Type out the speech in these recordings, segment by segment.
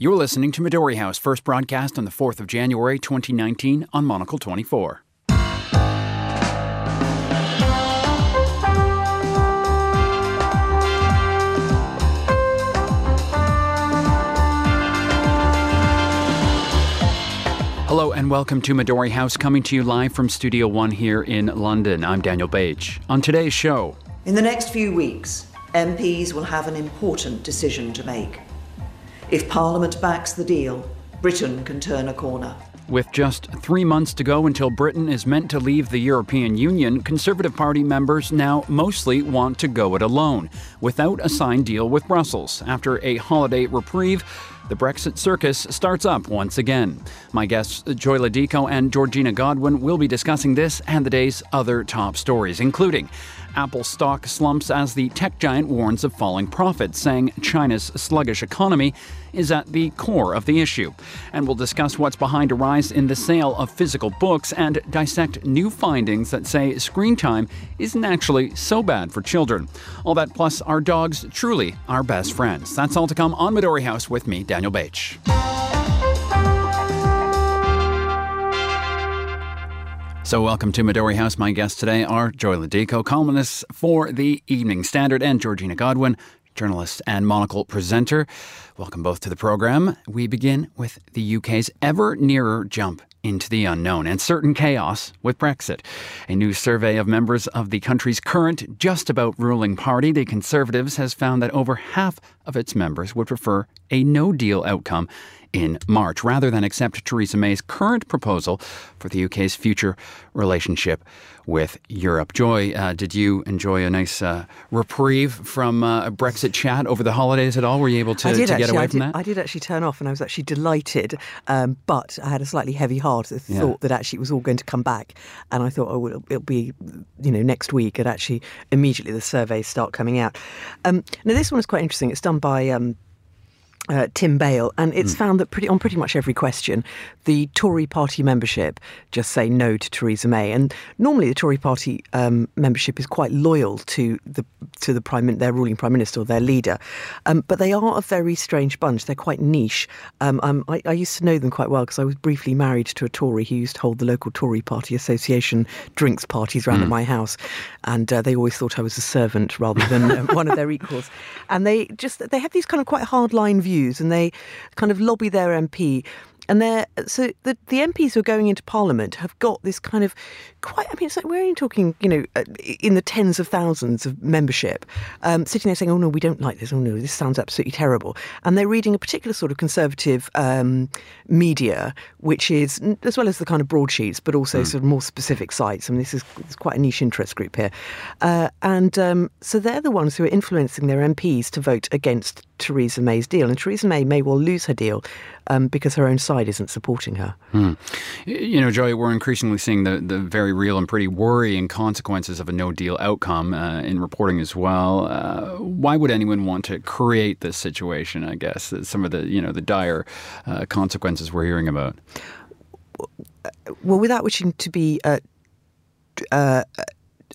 You're listening to Midori House, first broadcast on the 4th of January 2019 on Monocle 24. Hello and welcome to Midori House, coming to you live from Studio One here in London. I'm Daniel Bach. On today's show, In the next few weeks, MPs will have an important decision to make. If Parliament backs the deal, Britain can turn a corner. With just three months to go until Britain is meant to leave the European Union, Conservative Party members now mostly want to go it alone, without a signed deal with Brussels. After a holiday reprieve, the Brexit circus starts up once again. My guests, Joy Lo Dico and Georgina Godwin, will be discussing this and the day's other top stories, including Apple stock slumps as the tech giant warns of falling profits, saying China's sluggish economy is at the core of the issue. And we'll discuss what's behind a rise in the sale of physical books and dissect new findings that say screen time isn't actually so bad for children. All that plus our dogs truly our best friends. That's all to come on Midori House with me, Daniel Bach. So, welcome to Midori House. My guests today are Joy Lo Dico, columnist for the Evening Standard, and Georgina Godwin, journalist and monocle presenter. Welcome both to the program. We begin with the UK's ever nearer jump into the unknown and certain chaos with Brexit. A new survey of members of the country's current just about ruling party, the Conservatives, has found that over half of its members would prefer a no deal outcome in March, rather than accept Theresa May's current proposal for the UK's future relationship with Europe. Joy, uh, did you enjoy a nice uh, reprieve from uh, Brexit chat over the holidays at all? Were you able to, to actually, get away I from did, that? I did actually turn off and I was actually delighted, um, but I had a slightly heavy heart at the Yeah. thought that actually it was all going to come back. And I thought, oh, well, it'll be, you know, next week. And actually, immediately the surveys start coming out. Um, now, this one is quite interesting. It's done by. Um, uh, Tim Bale, and it's found that pretty on pretty much every question, the Tory party membership just say no to Theresa May. And normally, the Tory party um, membership is quite loyal to the to the prime their ruling prime minister or their leader, um, but they are a very strange bunch. They're quite niche. Um, um, I, I used to know them quite well because I was briefly married to a Tory who used to hold the local Tory party association drinks parties around at my house, and uh, they always thought I was a servant rather than um, one of their equals. And they just they have these kind of quite hardline views, and they kind of lobby their MP. And they're so the, the MPs who are going into Parliament have got this kind of quite. I mean, it's like we're only talking, you know, uh, in the tens of thousands of membership, um, sitting there saying, "Oh no, we don't like this. Oh no, this sounds absolutely terrible." And they're reading a particular sort of conservative um, media, which is as well as the kind of broadsheets, but also sort of more specific sites. I mean, this is it's quite a niche interest group here, uh, and um, so they're the ones who are influencing their MPs to vote against Theresa May's deal. And Theresa May may well lose her deal um, because her own side isn't supporting her. You know, Joy, we're increasingly seeing the, the very real and pretty worrying consequences of a no deal outcome uh, in reporting as well. Uh, why would anyone want to create this situation? I guess some of the you know the dire uh, consequences we're hearing about. Well, without wishing to be. Uh, uh,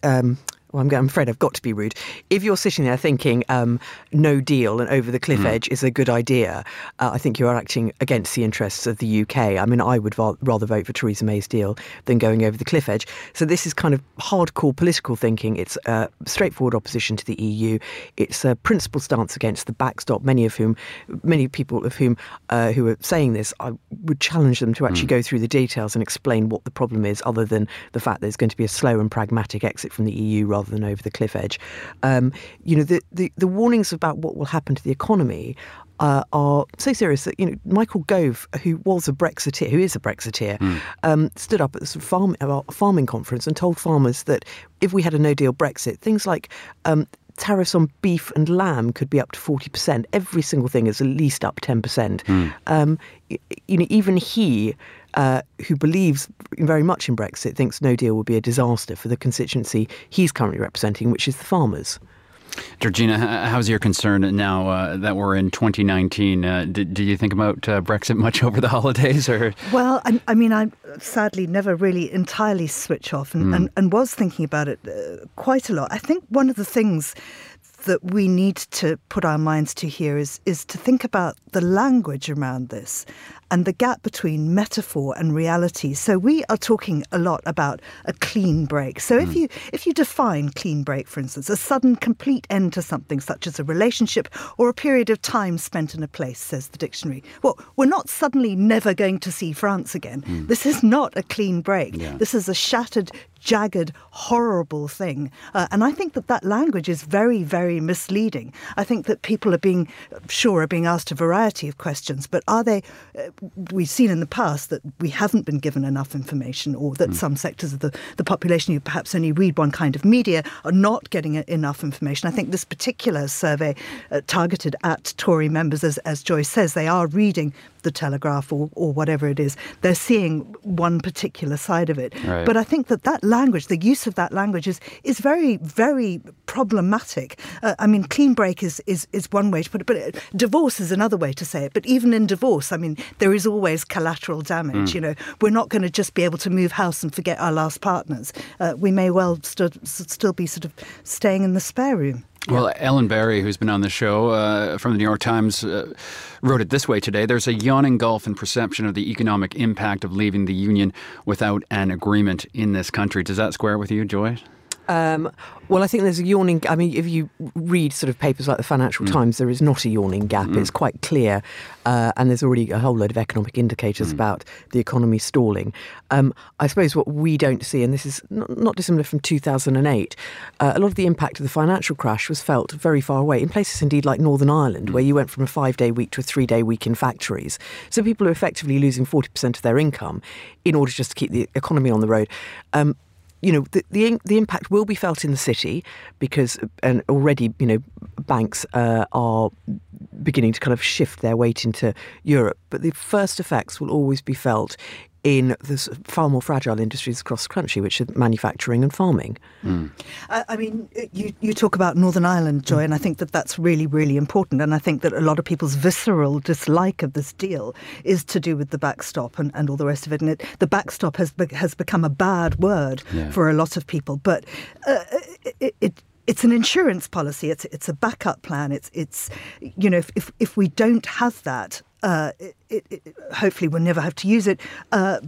um, well, I'm, I'm afraid I've got to be rude. If you're sitting there thinking um, no deal and over the cliff edge is a good idea, uh, I think you are acting against the interests of the UK. I mean, I would va- rather vote for Theresa May's deal than going over the cliff edge. So this is kind of hardcore political thinking. It's uh, straightforward opposition to the EU. It's a principled stance against the backstop. Many of whom, many people of whom uh, who are saying this, I would challenge them to actually go through the details and explain what the problem is, other than the fact that there's going to be a slow and pragmatic exit from the EU rather than over the cliff edge. Um, you know, the, the, the warnings about what will happen to the economy uh, are so serious that you know Michael Gove, who was a Brexiteer, who is a Brexiteer, um, stood up at the farm, uh, farming conference and told farmers that if we had a No Deal Brexit, things like um, tariffs on beef and lamb could be up to 40%. Every single thing is at least up 10%. Um, you know, even he, uh, who believes very much in Brexit, thinks no deal will be a disaster for the constituency he's currently representing, which is the farmers. Georgina, how's your concern now uh, that we're in 2019? Uh, did, did you think about uh, Brexit much over the holidays, or Well, I, I mean, I sadly never really entirely switch off and, and, and was thinking about it uh, quite a lot. I think one of the things that we need to put our minds to here is is to think about the language around this and the gap between metaphor and reality. So we are talking a lot about a clean break. So if hmm. you if you define clean break, for instance, a sudden complete end to something such as a relationship or a period of time spent in a place, says the dictionary. Well, we're not suddenly never going to see France again. Hmm. This is not a clean break. Yeah. This is a shattered jagged, horrible thing. Uh, and I think that that language is very, very misleading. I think that people are being, sure, are being asked a variety of questions, but are they, uh, we've seen in the past that we haven't been given enough information or that some sectors of the, the population who perhaps only read one kind of media are not getting enough information. I think this particular survey uh, targeted at Tory members, as, as Joyce says, they are reading the Telegraph or, or whatever it is. They're seeing one particular side of it. Right. But I think that that language, the use of that language, is is very very problematic. Uh, I mean, clean break is, is is one way to put it, but uh, divorce is another way to say it. But even in divorce, I mean, there is always collateral damage. You know, we're not going to just be able to move house and forget our last partners. Uh, we may well st- still be sort of staying in the spare room. Well, Ellen Barry, who's been on the show uh, from the New York Times, uh, wrote it this way today. There's a yawning gulf in perception of the economic impact of leaving the union without an agreement in this country. Does that square with you, Joy? Um, well, I think there's a yawning. I mean, if you read sort of papers like the Financial Times, there is not a yawning gap. It's quite clear, uh, and there's already a whole load of economic indicators about the economy stalling. Um, I suppose what we don't see, and this is not, not dissimilar from 2008, uh, a lot of the impact of the financial crash was felt very far away in places indeed like Northern Ireland, where you went from a five-day week to a three-day week in factories. So people are effectively losing 40% of their income in order just to keep the economy on the road. Um, you know the, the the impact will be felt in the city because and already you know banks uh, are beginning to kind of shift their weight into Europe. But the first effects will always be felt in the far more fragile industries across the country which are manufacturing and farming I, I mean, you, you talk about Northern Ireland, Joy, and I think that that's really, really important. And I think that a lot of people's visceral dislike of this deal is to do with the backstop and, and all the rest of it. And it, the backstop has be, has become a bad word Yeah. for a lot of people. But uh, it, it it's an insurance policy. It's it's a backup plan. It's it's you know if if, if we don't have that, uh, it, it, it, hopefully we'll never have to use it. Uh,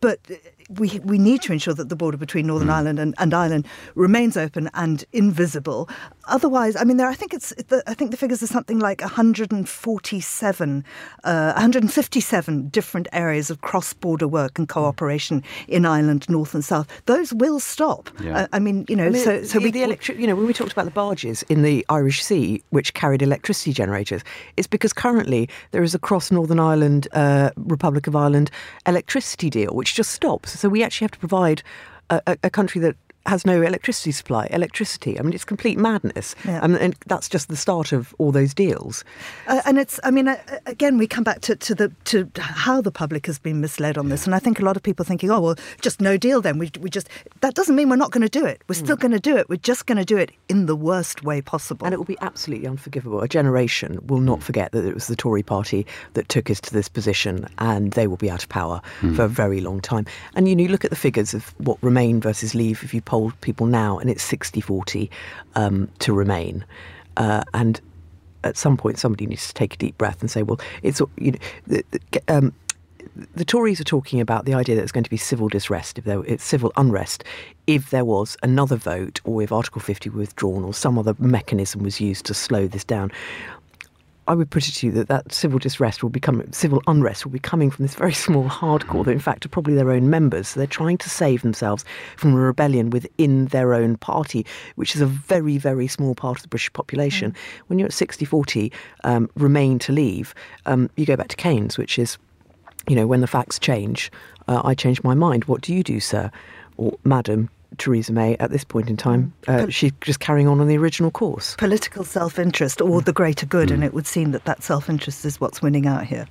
but we we need to ensure that the border between Northern Ireland and, and Ireland remains open and invisible. Otherwise, I mean, there I think it's the, I think the figures are something like 147, uh, 157 different areas of cross-border work and cooperation in Ireland, North and South. Those will stop. Yeah. Uh, I mean, you know, I mean, so so the, we the electric, you know, when we talked about the barges in the Irish Sea, which carried electricity generators, it's because currently there is a cross Northern Ireland, uh, Republic of Ireland electricity deal, which just stops. So we actually have to provide a, a, country that has no electricity supply, electricity. I mean, it's complete madness. Yeah. Um, and that's just the start of all those deals. Uh, and it's, I mean, uh, again, we come back to, to the to how the public has been misled on this, and I think a lot of people thinking, oh well, just no deal then. We we just that doesn't mean we're not going to do it. We're still going to do it. We're just going to do it in the worst way possible. And it will be absolutely unforgivable. A generation will not forget that it was the Tory party that took us to this position, and they will be out of power for a very long time. And you know, you look at the figures of what Remain versus Leave, if you poll people now, and it's 60 40 um, to Remain. Uh, and at some point, somebody needs to take a deep breath and say, well, it's, you know, the, the, um, the Tories are talking about the idea that there's going to be civil disrest, if there, it's civil unrest, if there was another vote or if Article 50 were withdrawn or some other mechanism was used to slow this down. I would put it to you that that civil disrest will become civil unrest will be coming from this very small hardcore that, in fact, are probably their own members. So they're trying to save themselves from a rebellion within their own party, which is a very, very small part of the British population. When you're at 60 40, um, remain to leave, um, you go back to Keynes, which is you know, when the facts change, uh, I change my mind. What do you do, sir? Or madam, Theresa May, at this point in time, uh, she's just carrying on on the original course. Political self-interest or the greater good, and it would seem that that self-interest is what's winning out here.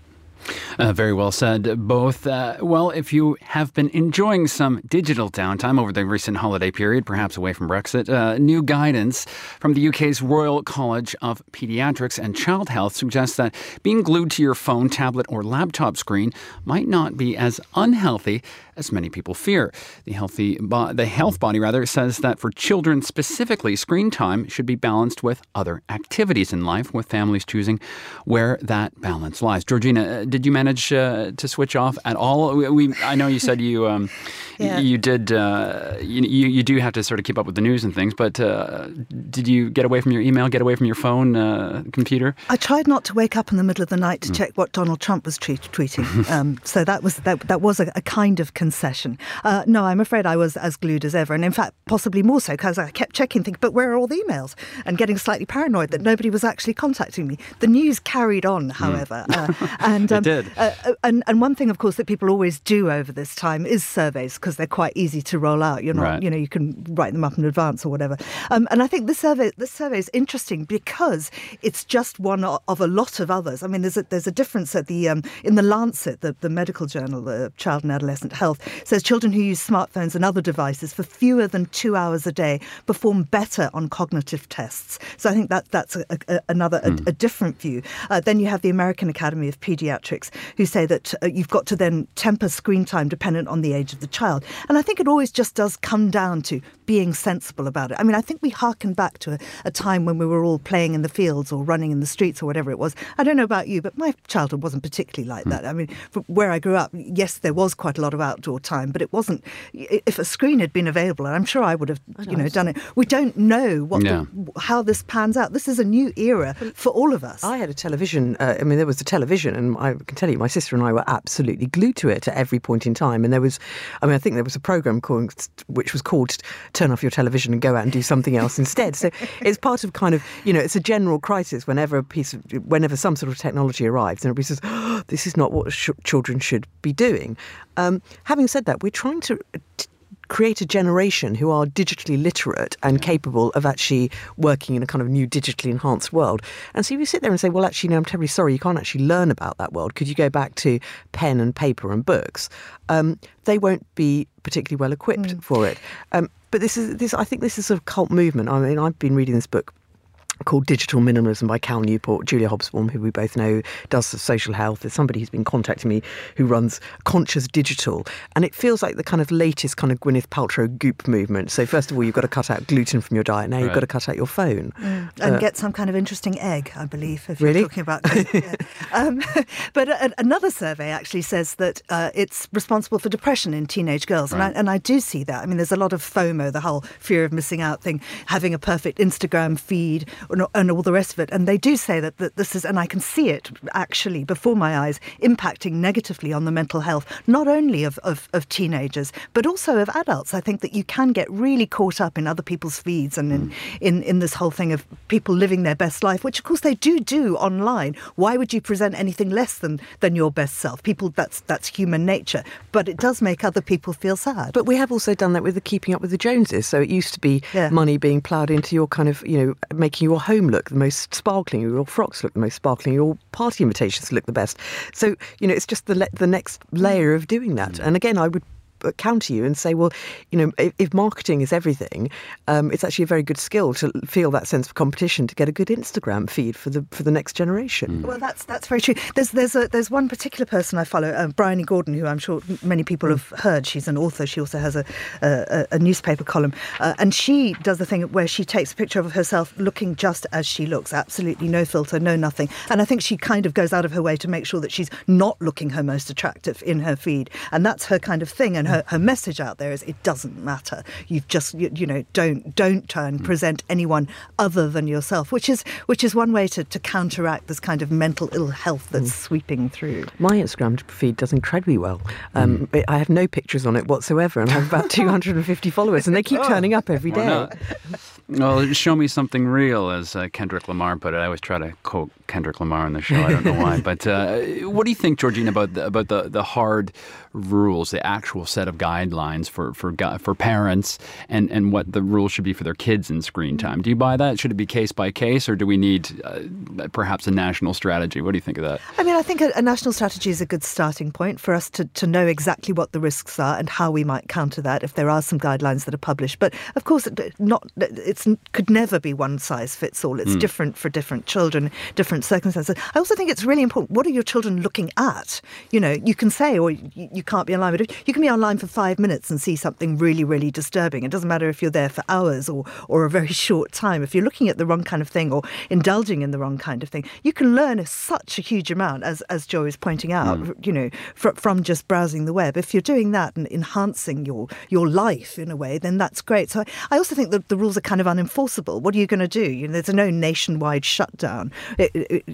Uh, very well said, both. Uh, well, if you have been enjoying some digital downtime over the recent holiday period, perhaps away from Brexit, uh, new guidance from the UK's Royal College of Pediatrics and Child Health suggests that being glued to your phone, tablet, or laptop screen might not be as unhealthy as many people fear. The healthy bo- the health body rather says that for children specifically, screen time should be balanced with other activities in life, with families choosing where that balance lies. Georgina, uh, did you manage uh, to switch off at all? We, we, I know you said you um, yeah. you did uh, you, you do have to sort of keep up with the news and things, but uh, did you get away from your email, get away from your phone, uh, computer? I tried not to wake up in the middle of the night to mm. check what Donald Trump was tweet- tweeting, um, so that was that, that was a, a kind of concession. Uh, no, I'm afraid I was as glued as ever, and in fact, possibly more so because I kept checking, thinking, but where are all the emails? And getting slightly paranoid that nobody was actually contacting me. The news carried on, mm. however, mm. and um, did. Uh, and and one thing, of course, that people always do over this time is surveys because they're quite easy to roll out. You're not, right. you know, you can write them up in advance or whatever. Um, and I think this survey, this survey is interesting because it's just one of a lot of others. I mean, there's a, there's a difference at the um, in the Lancet, the, the medical journal, the Child and Adolescent Health, says children who use smartphones and other devices for fewer than two hours a day perform better on cognitive tests. So I think that that's a, a, another mm. a, hmm. a, different view. Uh, then you have the American Academy of Pediatrics, who say that uh, you've got to then temper screen time dependent on the age of the child. And I think it always just does come down to being sensible about it. I mean, I think we harken back to a, a, time when we were all playing in the fields or running in the streets or whatever it was. I don't know about you, but my childhood wasn't particularly like mm. that. I mean, from where I grew up, yes, there was quite a lot of outdoor time, but it wasn't. If a screen had been available, and I'm sure I would have, you know, done it. We don't know what yeah. the, how this pans out. This is a new era for all of us. I had a television. Uh, I mean, there was a television, and I can tell you, my sister and I were absolutely glued to it at every point in time. And there was, I mean, I think there was a program called, which was called turn off your television and go out and do something else instead. So it's part of kind of, you know, it's a general crisis whenever a piece of, whenever some sort of technology arrives and everybody says, oh, this is not what sh- children should be doing. Um, having said that, we're trying to t- create a generation who are digitally literate and capable of actually working in a kind of new digitally enhanced world. And so if you sit there and say, well, actually, no, I'm terribly sorry, you can't actually learn about that world. Could you go back to pen and paper and books? Um, they won't be particularly well equipped mm. for it. Um, but this is this. I think this is a cult movement. I mean, I've been reading this book called Digital Minimalism by Cal Newport. Julia Hobsbawm, who we both know does social health, is somebody who's been contacting me who runs Conscious Digital. And it feels like the kind of latest kind of Gwyneth Paltrow goop movement. So, first of all, you've got to cut out gluten from your diet. Now right. you've got to cut out your phone. Mm. And uh, get some kind of interesting egg, I believe, if really? you're talking about yeah. um, but uh, another survey actually says that uh, it's responsible for depression in teenage girls. Right. And, I, and I do see that. I mean, there's a lot of FOMO, the whole fear of missing out thing, having a perfect Instagram feed and all the rest of it. And they do say that, that this is, and I can see it actually before my eyes, impacting negatively on the mental health, not only of, of, of teenagers, but also of adults. I think that you can get really caught up in other people's feeds and in, mm. in, in this whole thing of people living their best life, which of course they do do online. Why would you present anything less than, than your best self? People, that's, that's human nature. But it does make other people feel sad. But we have also done that with the keeping up with the Joneses. So it used to be yeah. money being ploughed into your kind of, you know, making your home look the most sparkling, your frocks look the most sparkling, your party invitations look the best. So, you know, it's just the, le- the next layer of doing that. Mm. And again, I would counter you and say, well, you know, if, if marketing is everything, um, it's actually a very good skill to feel that sense of competition to get a good Instagram feed for the for the next generation. Mm. Well, that's that's very true. There's there's a, there's one particular person I follow, uh, Bryony Gordon, who I'm sure many people have heard. She's an author. She also has a a, a newspaper column, uh, and she does the thing where she takes a picture of herself looking just as she looks, absolutely no filter, no nothing. And I think she kind of goes out of her way to make sure that she's not looking her most attractive in her feed, and that's her kind of thing. And her, her message out there is it doesn't matter. You've just you, you know don't don't try and present anyone other than yourself, which is which is one way to, to counteract this kind of mental ill health that's mm. sweeping through. My Instagram feed does incredibly well. Um, mm. I have no pictures on it whatsoever, and I have about 250 followers, and they keep oh, turning up every day. Well, show me something real, as uh, Kendrick Lamar put it. I always try to quote Kendrick Lamar on the show. I don't know why, but uh, what do you think, Georgina, about the, about the, the hard rules, the actual set of guidelines for for for parents, and and what the rules should be for their kids in screen time? Do you buy that? Should it be case by case, or do we need uh, perhaps a national strategy? What do you think of that? I mean, I think a, a national strategy is a good starting point for us to to know exactly what the risks are and how we might counter that if there are some guidelines that are published. But of course, not it's could never be one size fits all. It's mm. different for different children, different different circumstances. I also think it's really important. What are your children looking at? You know, you can say, or you, you can't be online, but you can be online for five minutes and see something really, really disturbing. It doesn't matter if you're there for hours or, or a very short time. If you're looking at the wrong kind of thing or indulging in the wrong kind of thing, you can learn such a huge amount, as, as Joe is pointing out, mm. you know, fr- from just browsing the web. If you're doing that and enhancing your, your life in a way, then that's great. So I, I also think that the rules are kind of unenforceable. What are you going to do? You know, there's no nationwide shutdown. It,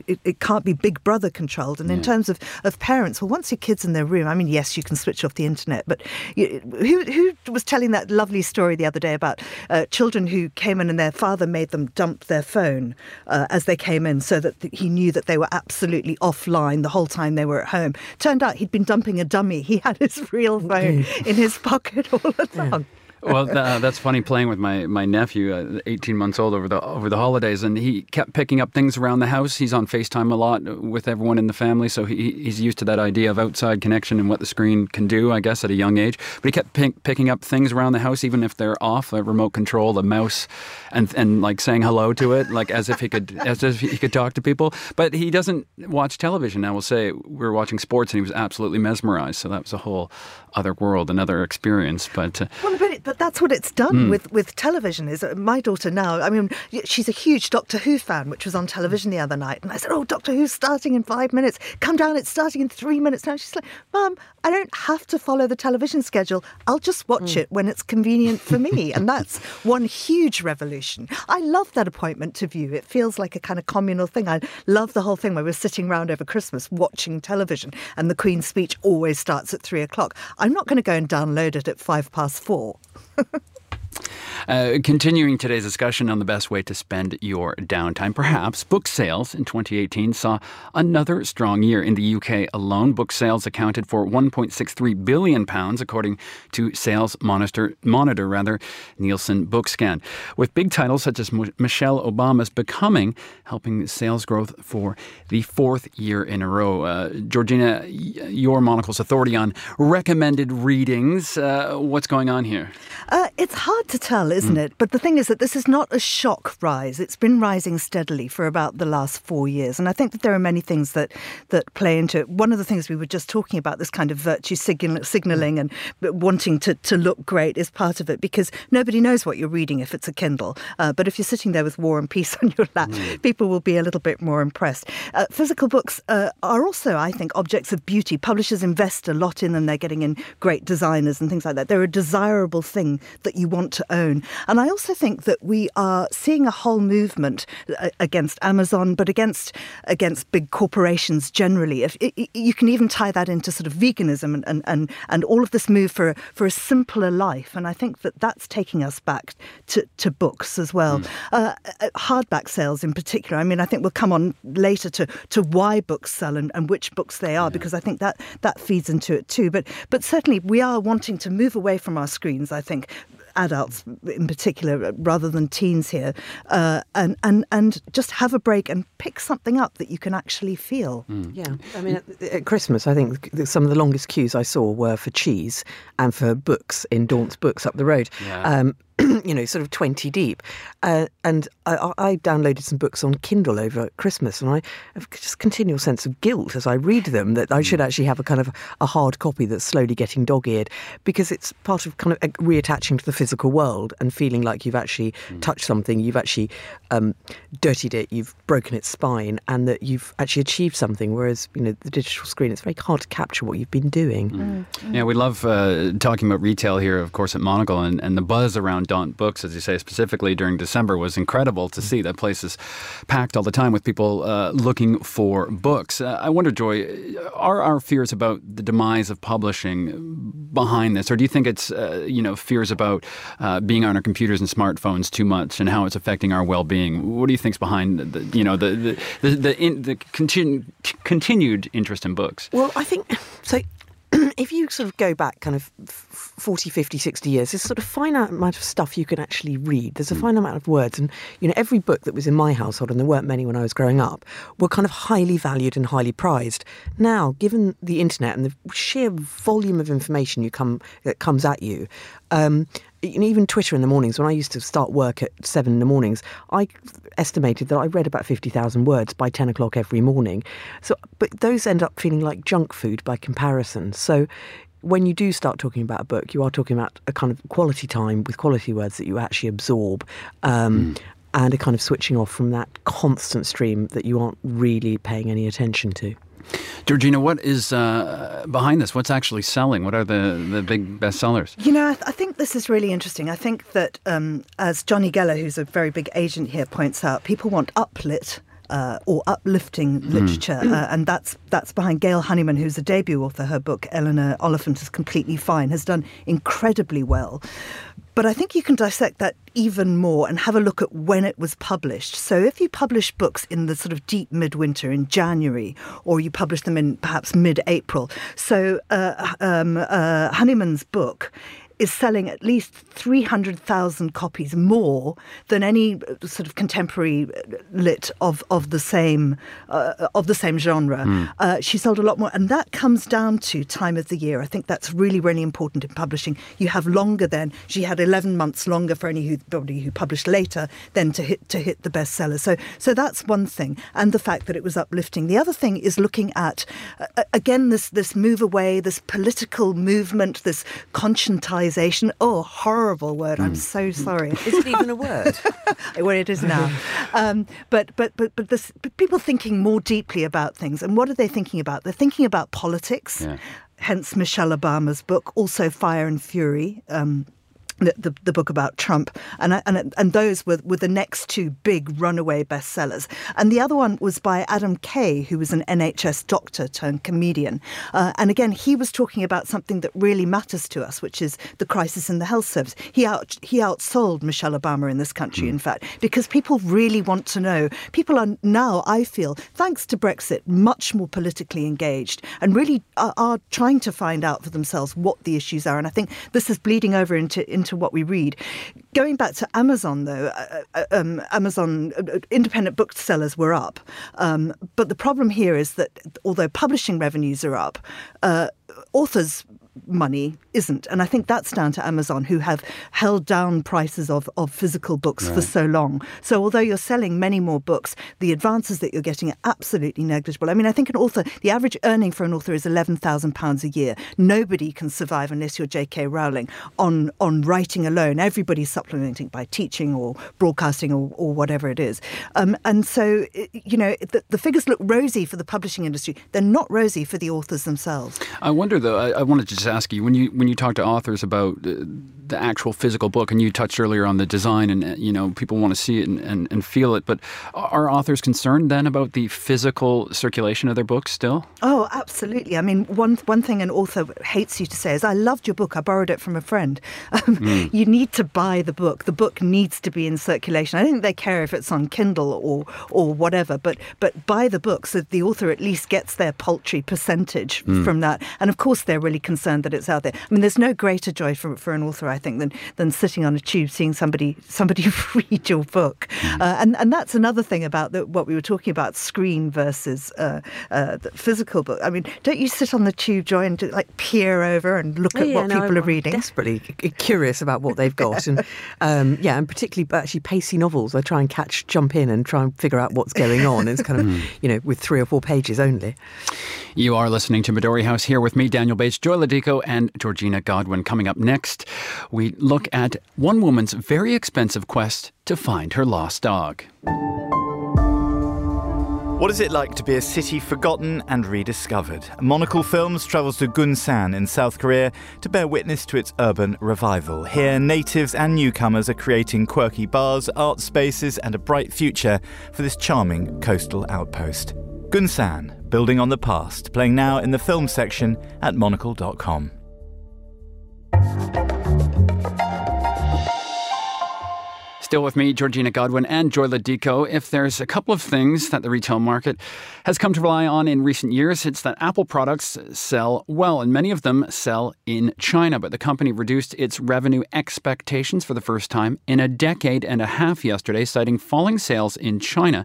it, it, can't be Big Brother controlled. And in terms of, of parents, well, once your kid's in their room, I mean, yes, you can switch off the internet, but you, who, who was telling that lovely story the other day about uh, children who came in and their father made them dump their phone uh, as they came in so that he knew that they were absolutely offline the whole time they were at home. Turned out he'd been dumping a dummy. He had his real phone in his pocket all along. Yeah well, uh, that's funny. Playing with my my nephew, uh, 18 months old, over the over the holidays, and he kept picking up things around the house. He's on Facetime a lot with everyone in the family, so he, he's used to that idea of outside connection and what the screen can do. I guess at a young age, but he kept pick, picking up things around the house, even if they're off, the remote control, the mouse, and and like saying hello to it, like as if he could as if he could talk to people. But he doesn't watch television. I will say we were watching sports, and he was absolutely mesmerized. So that was a whole other world, another experience. But uh, well, but, it, but that's what it's done mm. with with television. Is uh, my daughter now? I mean, she's a huge Doctor Who fan, which was on television the other night, and I said, "Oh, Doctor Who's starting in five minutes. Come down. It's starting in three minutes now." She's like, "Mum, I don't have to follow the television schedule. I'll just watch mm. it when it's convenient for me." and that's one huge revolution. I love that appointment to view. It feels like a kind of communal thing. I love the whole thing where we're sitting around over Christmas watching television, and the Queen's speech always starts at three o'clock. I'm not going to go and download it at five past four. Uh, continuing today's discussion on the best way to spend your downtime, perhaps book sales in 2018 saw another strong year in the UK alone. Book sales accounted for 1.63 billion pounds, according to sales monitor, monitor rather Nielsen Bookscan, with big titles such as Michelle Obama's Becoming helping sales growth for the fourth year in a row. Uh, Georgina, your monocle's authority on recommended readings. Uh, what's going on here? Uh, it's hard to tell isn't mm. it? But the thing is that this is not a shock rise. It's been rising steadily for about the last four years. And I think that there are many things that, that play into it. One of the things we were just talking about, this kind of virtue signal, signaling and wanting to, to look great, is part of it because nobody knows what you're reading if it's a Kindle. Uh, but if you're sitting there with War and Peace on your lap, mm. people will be a little bit more impressed. Uh, physical books uh, are also, I think, objects of beauty. Publishers invest a lot in them. They're getting in great designers and things like that. They're a desirable thing that you want to own. And I also think that we are seeing a whole movement uh, against Amazon, but against against big corporations generally. If you can even tie that into sort of veganism and, and, and, and all of this move for for a simpler life. And I think that that's taking us back to, to books as well. Mm. Uh, hardback sales in particular. I mean, I think we'll come on later to to why books sell and, and which books they are, yeah. because I think that that feeds into it too. But but certainly we are wanting to move away from our screens. I think adults in particular, rather than teens here, uh, and and and just have a break and pick something up that you can actually feel. Mm. Yeah, I mean, at, at, Christmas, I think some of the longest queues I saw were for cheese and for books in Daunt's Books up the road. Yeah. Um, you know, sort of 20 deep. Uh, and I, I, downloaded some books on Kindle over Christmas, and I have just continual sense of guilt as I read them that I should hmm. actually have a kind of a hard copy that's slowly getting dog eared because it's part of kind of reattaching to the physical world and feeling like you've actually mm. touched something, you've actually um, dirtied it, you've broken its spine, and that you've actually achieved something. Whereas, you know, the digital screen, it's very hard to capture what you've been doing. Mm. Yeah, we love uh, talking about retail here, of course, at Monocle, and, and the buzz around Daunt Books, as you say, specifically during December, was incredible to see. That place is packed all the time with people uh, looking for books. Uh, I wonder, Joy, are our fears about the demise of publishing behind this, or do you think it's uh, you know fears about uh, being on our computers and smartphones too much and how it's affecting our well-being? What do you think's behind the, you know the the the, the, in, the continu- continued interest in books? Well, I think so. if you sort of go back kind of 40, 50, 60 years, there's sort of finite amount of stuff you can actually read. There's a mm. finite amount of words. And, you know, every book that was in my household, and there weren't many when I was growing up, were kind of highly valued and highly prized. Now, given the internet and the sheer volume of information you come that comes at you, um, even Twitter in the mornings, when I used to start work at seven in the mornings, I estimated that I read about 50,000 words by 10 o'clock every morning. So, but those end up feeling like junk food by comparison. So, when you do start talking about a book, you are talking about a kind of quality time with quality words that you actually absorb. Um, mm. And a kind of switching off from that constant stream that you aren't really paying any attention to. Georgina, what is uh, behind this? What's actually selling? What are the, the big bestsellers? You know, I, th- I think this is really interesting. I think that, um, as Jonny Geller, who's a very big agent here, points out, people want uplit uh, or uplifting mm. literature, uh, and that's that's behind Gail Honeyman, who's a debut author. Her book Eleanor Oliphant is completely fine, has done incredibly well. But I think you can dissect that even more and have a look at when it was published. So if you publish books in the sort of deep midwinter in January, or you publish them in perhaps mid-April. So uh, um, uh, Honeyman's book is selling at least 300,000 copies more than any uh, sort of contemporary uh, lit of, of the same uh, of the same genre. Mm. Uh, she sold a lot more, and that comes down to time of the year. I think that's really really important in publishing. You have longer then. She had 11 months longer for anybody who published later than to hit to hit the bestseller. So so that's one thing, and the fact that it was uplifting. The other thing is looking at uh, again this this move away, this political movement, this Oh, horrible word. I'm hmm. so sorry. Is it even a word? well, it is now. Um, but but but but, this, but people thinking more deeply about things. And what are they thinking about? They're thinking about politics. Yeah. Hence Michelle Obama's book, also Fire and Fury. Um, the, the, the, book about Trump, and and and those were, were the next two big runaway bestsellers. And the other one was by Adam Kay, who was an NHS doctor turned comedian. Uh, and again, he was talking about something that really matters to us, which is the crisis in the health service. He out he outsold Michelle Obama in this country, in fact, because people really want to know. People are now, I feel, thanks to Brexit, much more politically engaged and really are, are trying to find out for themselves what the issues are. And I think this is bleeding over into into to what we read. Going back to Amazon, though, uh, uh um, Amazon uh, independent booksellers were up, um, but the problem here is that although publishing revenues are up, uh, authors money isn't. And I think that's down to Amazon, who have held down prices of, of physical books right. for so long. So although you're selling many more books, the advances that you're getting are absolutely negligible. I mean, I think an author, the average earning for an author is £11,000 a year. Nobody can survive unless you're J.K. Rowling on, on writing alone. Everybody's supplementing by teaching or broadcasting or, or whatever it is. Um, and so, you know, the, the, figures look rosy for the publishing industry. They're not rosy for the authors themselves. I wonder, though, I, I wanted to just ask you when you when you talk to authors about uh, the, actual physical book, and you touched earlier on the design, and uh, you know people want to see it and, and, and, feel it, but are authors concerned then about the physical circulation of their books still? Oh, absolutely. I mean, one one thing an author hates you to say is, "I loved your book. I borrowed it from a friend." Um, mm. You need to buy the book. The book needs to be in circulation. I don't think they care if it's on Kindle or or whatever, but but buy the book so the author at least gets their paltry percentage mm. from that. And of course, they're really concerned that it's out there. I mean, there's no greater joy for, for an author, I think, than than sitting on a tube seeing somebody somebody read your book. Mm. Uh, and and that's another thing about the, what we were talking about: screen versus uh, uh, the physical book. I mean, don't you sit on the tube, Joy, and like peer over and look at yeah, what no, people I'm, are reading? Desperately curious about what they've got, and um, yeah, and particularly actually pacey novels. I try and catch, jump in, and try and figure out what's going on. It's kind of hmm. you know with three or four pages only. You are listening to Midori House here with me, Daniel Bach, Joy Lo Dico, and Georgina Godwin. Coming up next, we look at one woman's very expensive quest to find her lost dog. What is it like to be a city forgotten and rediscovered? Monocle Films travels to Gunsan in South Korea to bear witness to its urban revival. Here, natives and newcomers are creating quirky bars, art spaces, and a bright future for this charming coastal outpost. Gunsan, Building on the Past, playing now in the film section at monocle.com. Still with me, Georgina Godwin and Joy Lo Dico. If there's a couple of things that the retail market has come to rely on in recent years, it's that Apple products sell well, and many of them sell in China. But the company reduced its revenue expectations for the first time in a decade and a half yesterday, citing falling sales in China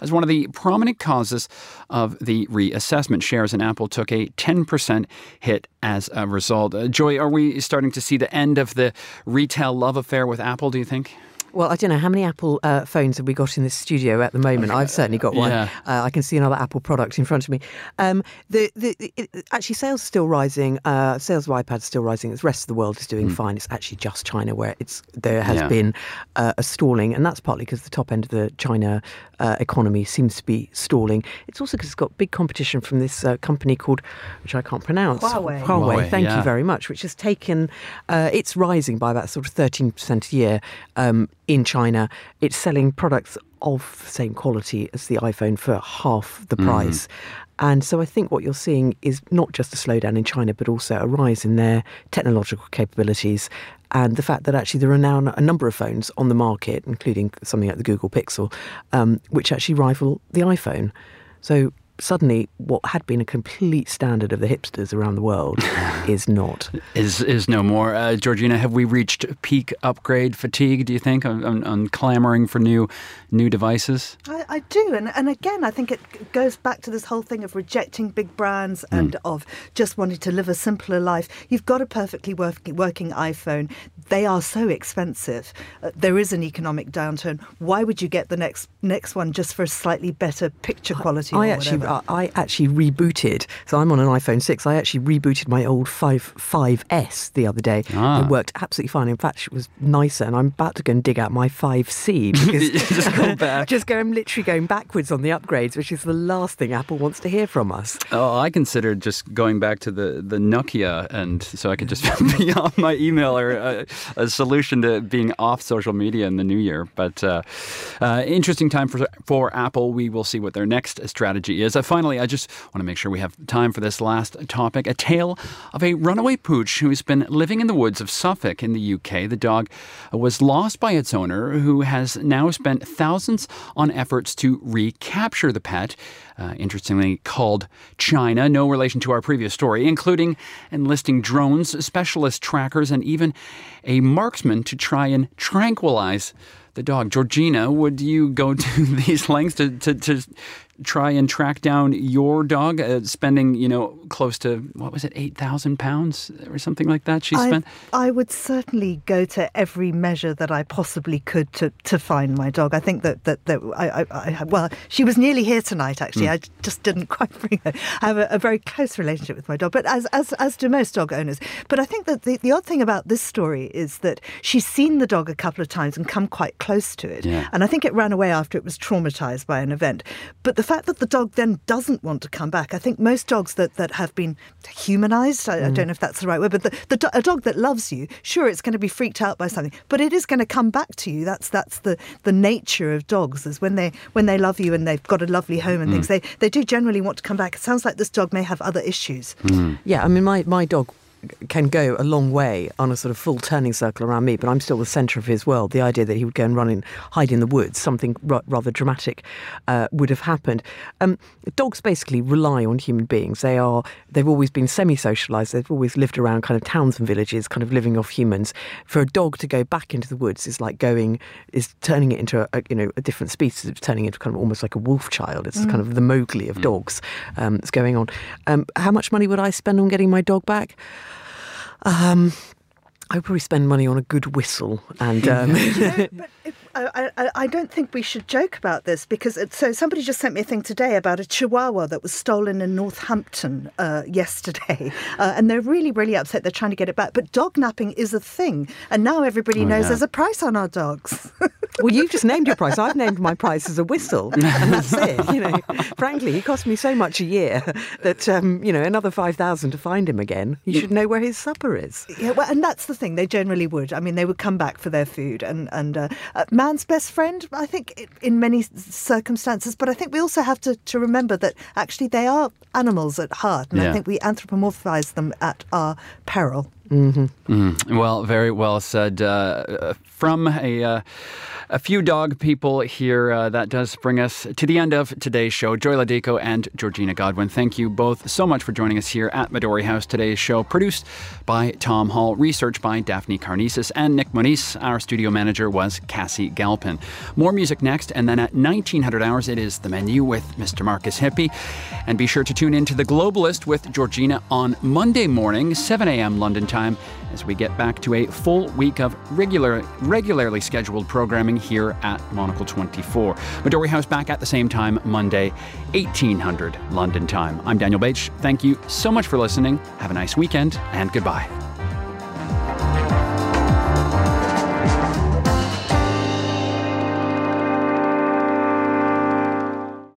as one of the prominent causes of the reassessment. Shares in Apple took a 10% hit as a result. Uh, Joy, are we starting to see the end of the retail love affair with Apple, do you think? Well, I don't know how many Apple uh, phones have we got in this studio at the moment. I've certainly got one. Yeah. Uh, I can see another Apple product in front of me. Um, the, the, it, actually, sales are still rising. Uh, sales of iPads still rising. The rest of the world is doing fine. It's actually just China where it's there has Yeah. been uh, a stalling, and that's partly because the top end of the China uh, economy seems to be stalling. It's also because it's got big competition from this uh, company called, which I can't pronounce, Huawei. Huawei. Huawei, thank yeah. you very much. Which has taken, uh, it's rising by about sort of thirteen percent a year um, in China. It's selling products of the same quality as the iPhone for half the price. And so I think what you're seeing is not just a slowdown in China, but also a rise in their technological capabilities and the fact that actually there are now a number of phones on the market, including something like the Google Pixel, um, which actually rival the iPhone. So suddenly, what had been a complete standard of the hipsters around the world is not. Is is no more. Uh, Georgina, have we reached peak upgrade fatigue? Do you think on, on, on clamoring for new new devices? I, I do, and and again, I think it goes back to this whole thing of rejecting big brands and of just wanting to live a simpler life. You've got a perfectly working working iPhone. They are so expensive. Uh, there is an economic downturn. Why would you get the next next one just for a slightly better picture quality? I or actually, whatever? I I actually rebooted. So I'm on an iPhone six. I actually rebooted my old five 5S the other day. Ah. It worked absolutely fine. In fact, it was nicer. And I'm about to go and dig out my 5C because Just go back. just go. I'm literally going backwards on the upgrades, which is the last thing Apple wants to hear from us. Oh, I considered just going back to the, the Nokia, and so I could just be on my email or a, a solution to being off social media in the new year. But uh, uh, interesting time for for Apple. We will see what their next strategy is. Finally, I just want to make sure we have time for this last topic: a tale of a runaway pooch who's been living in the woods of Suffolk in the UK. The dog was lost by its owner, who has now spent thousands on efforts to recapture the pet. Uh, interestingly called China, no relation to our previous story, including enlisting drones, specialist trackers, and even a marksman to try and tranquilize the dog. Georgina, would you go to these lengths to, to, to try and track down your dog, uh, spending, you know, close to, what was it, 8,000 pounds or something like that she I, spent? I would certainly go to every measure that I possibly could to, to find my dog. I think that that, that I, I, I well, she was nearly here tonight. Actually, Hmm. I just didn't quite bring her. I have a, a very close relationship with my dog, but as as as do most dog owners. But I think that the, the odd thing about this story is that she's seen the dog a couple of times and come quite close to it. Yeah. And I think it ran away after it was traumatized by an event. But the fact that the dog then doesn't want to come back, I think most dogs that, that have been humanized, I, I mm. don't know if that's the right word, but the, the, a dog that loves you, sure, it's going to be freaked out by something, but it is going to come back to you. That's that's the, the nature of dogs, is when they when they love you and they've got a lovely home and things, mm. they, they do generally want to come back. It sounds like this dog may have other issues. Mm. Yeah, I mean, my, my dog can go a long way on a sort of full turning circle around me, but I'm still the centre of his world. The idea that he would go and run and hide in the woods, something ra- rather dramatic, uh, would have happened. Um, dogs basically rely on human beings. They are they've always been semi-socialised. They've always lived around kind of towns and villages, kind of living off humans. For a dog to go back into the woods is like going is turning it into a, a you know a different species. It's turning it into kind of almost like a wolf child. It's kind of the Mowgli of dogs um, that's going on. Um, how much money would I spend on getting my dog back? Um, I would probably spend money on a good whistle and um, but if, I, I, I don't think we should joke about this because it, so somebody just sent me a thing today about a chihuahua that was stolen in Northampton uh, yesterday, uh, and they're really really upset. They're trying to get it back, but dog napping is a thing, and now everybody knows yeah. there's a price on our dogs. well, you've just named your price. I've named my price as a whistle, and that's it. You know, frankly, he cost me so much a year that um, you know another five thousand to find him again. You should know where his supper is. yeah, well, and that's the thing. They generally would. I mean, they would come back for their food, and and uh, uh, man's best friend. I think in many circumstances, but I think we also have to to remember that actually they are animals at heart, and Yeah. I think we anthropomorphize them at our peril. Mm-hmm. Mm, well, very well said. Uh, from a. Uh, a few dog people here. Uh, that does bring us to the end of today's show. Joy Lo Dico and Georgina Godwin, thank you both so much for joining us here at Midori House. Today's show produced by Tom Hall, research by Daphne Carnesis and Nick Moniz. Our studio manager was Cassie Galpin. More music next, and then at 1900 hours, it is The Menu with Mr. Markus Hippi. And be sure to tune in to The Globalist with Georgina on Monday morning, 7 a.m. London time, as we get back to a full week of regular, regularly scheduled programming here at Monocle 24. Midori House back at the same time Monday, 1800 London time. I'm Daniel Bach. Thank you so much for listening. Have a nice weekend and goodbye.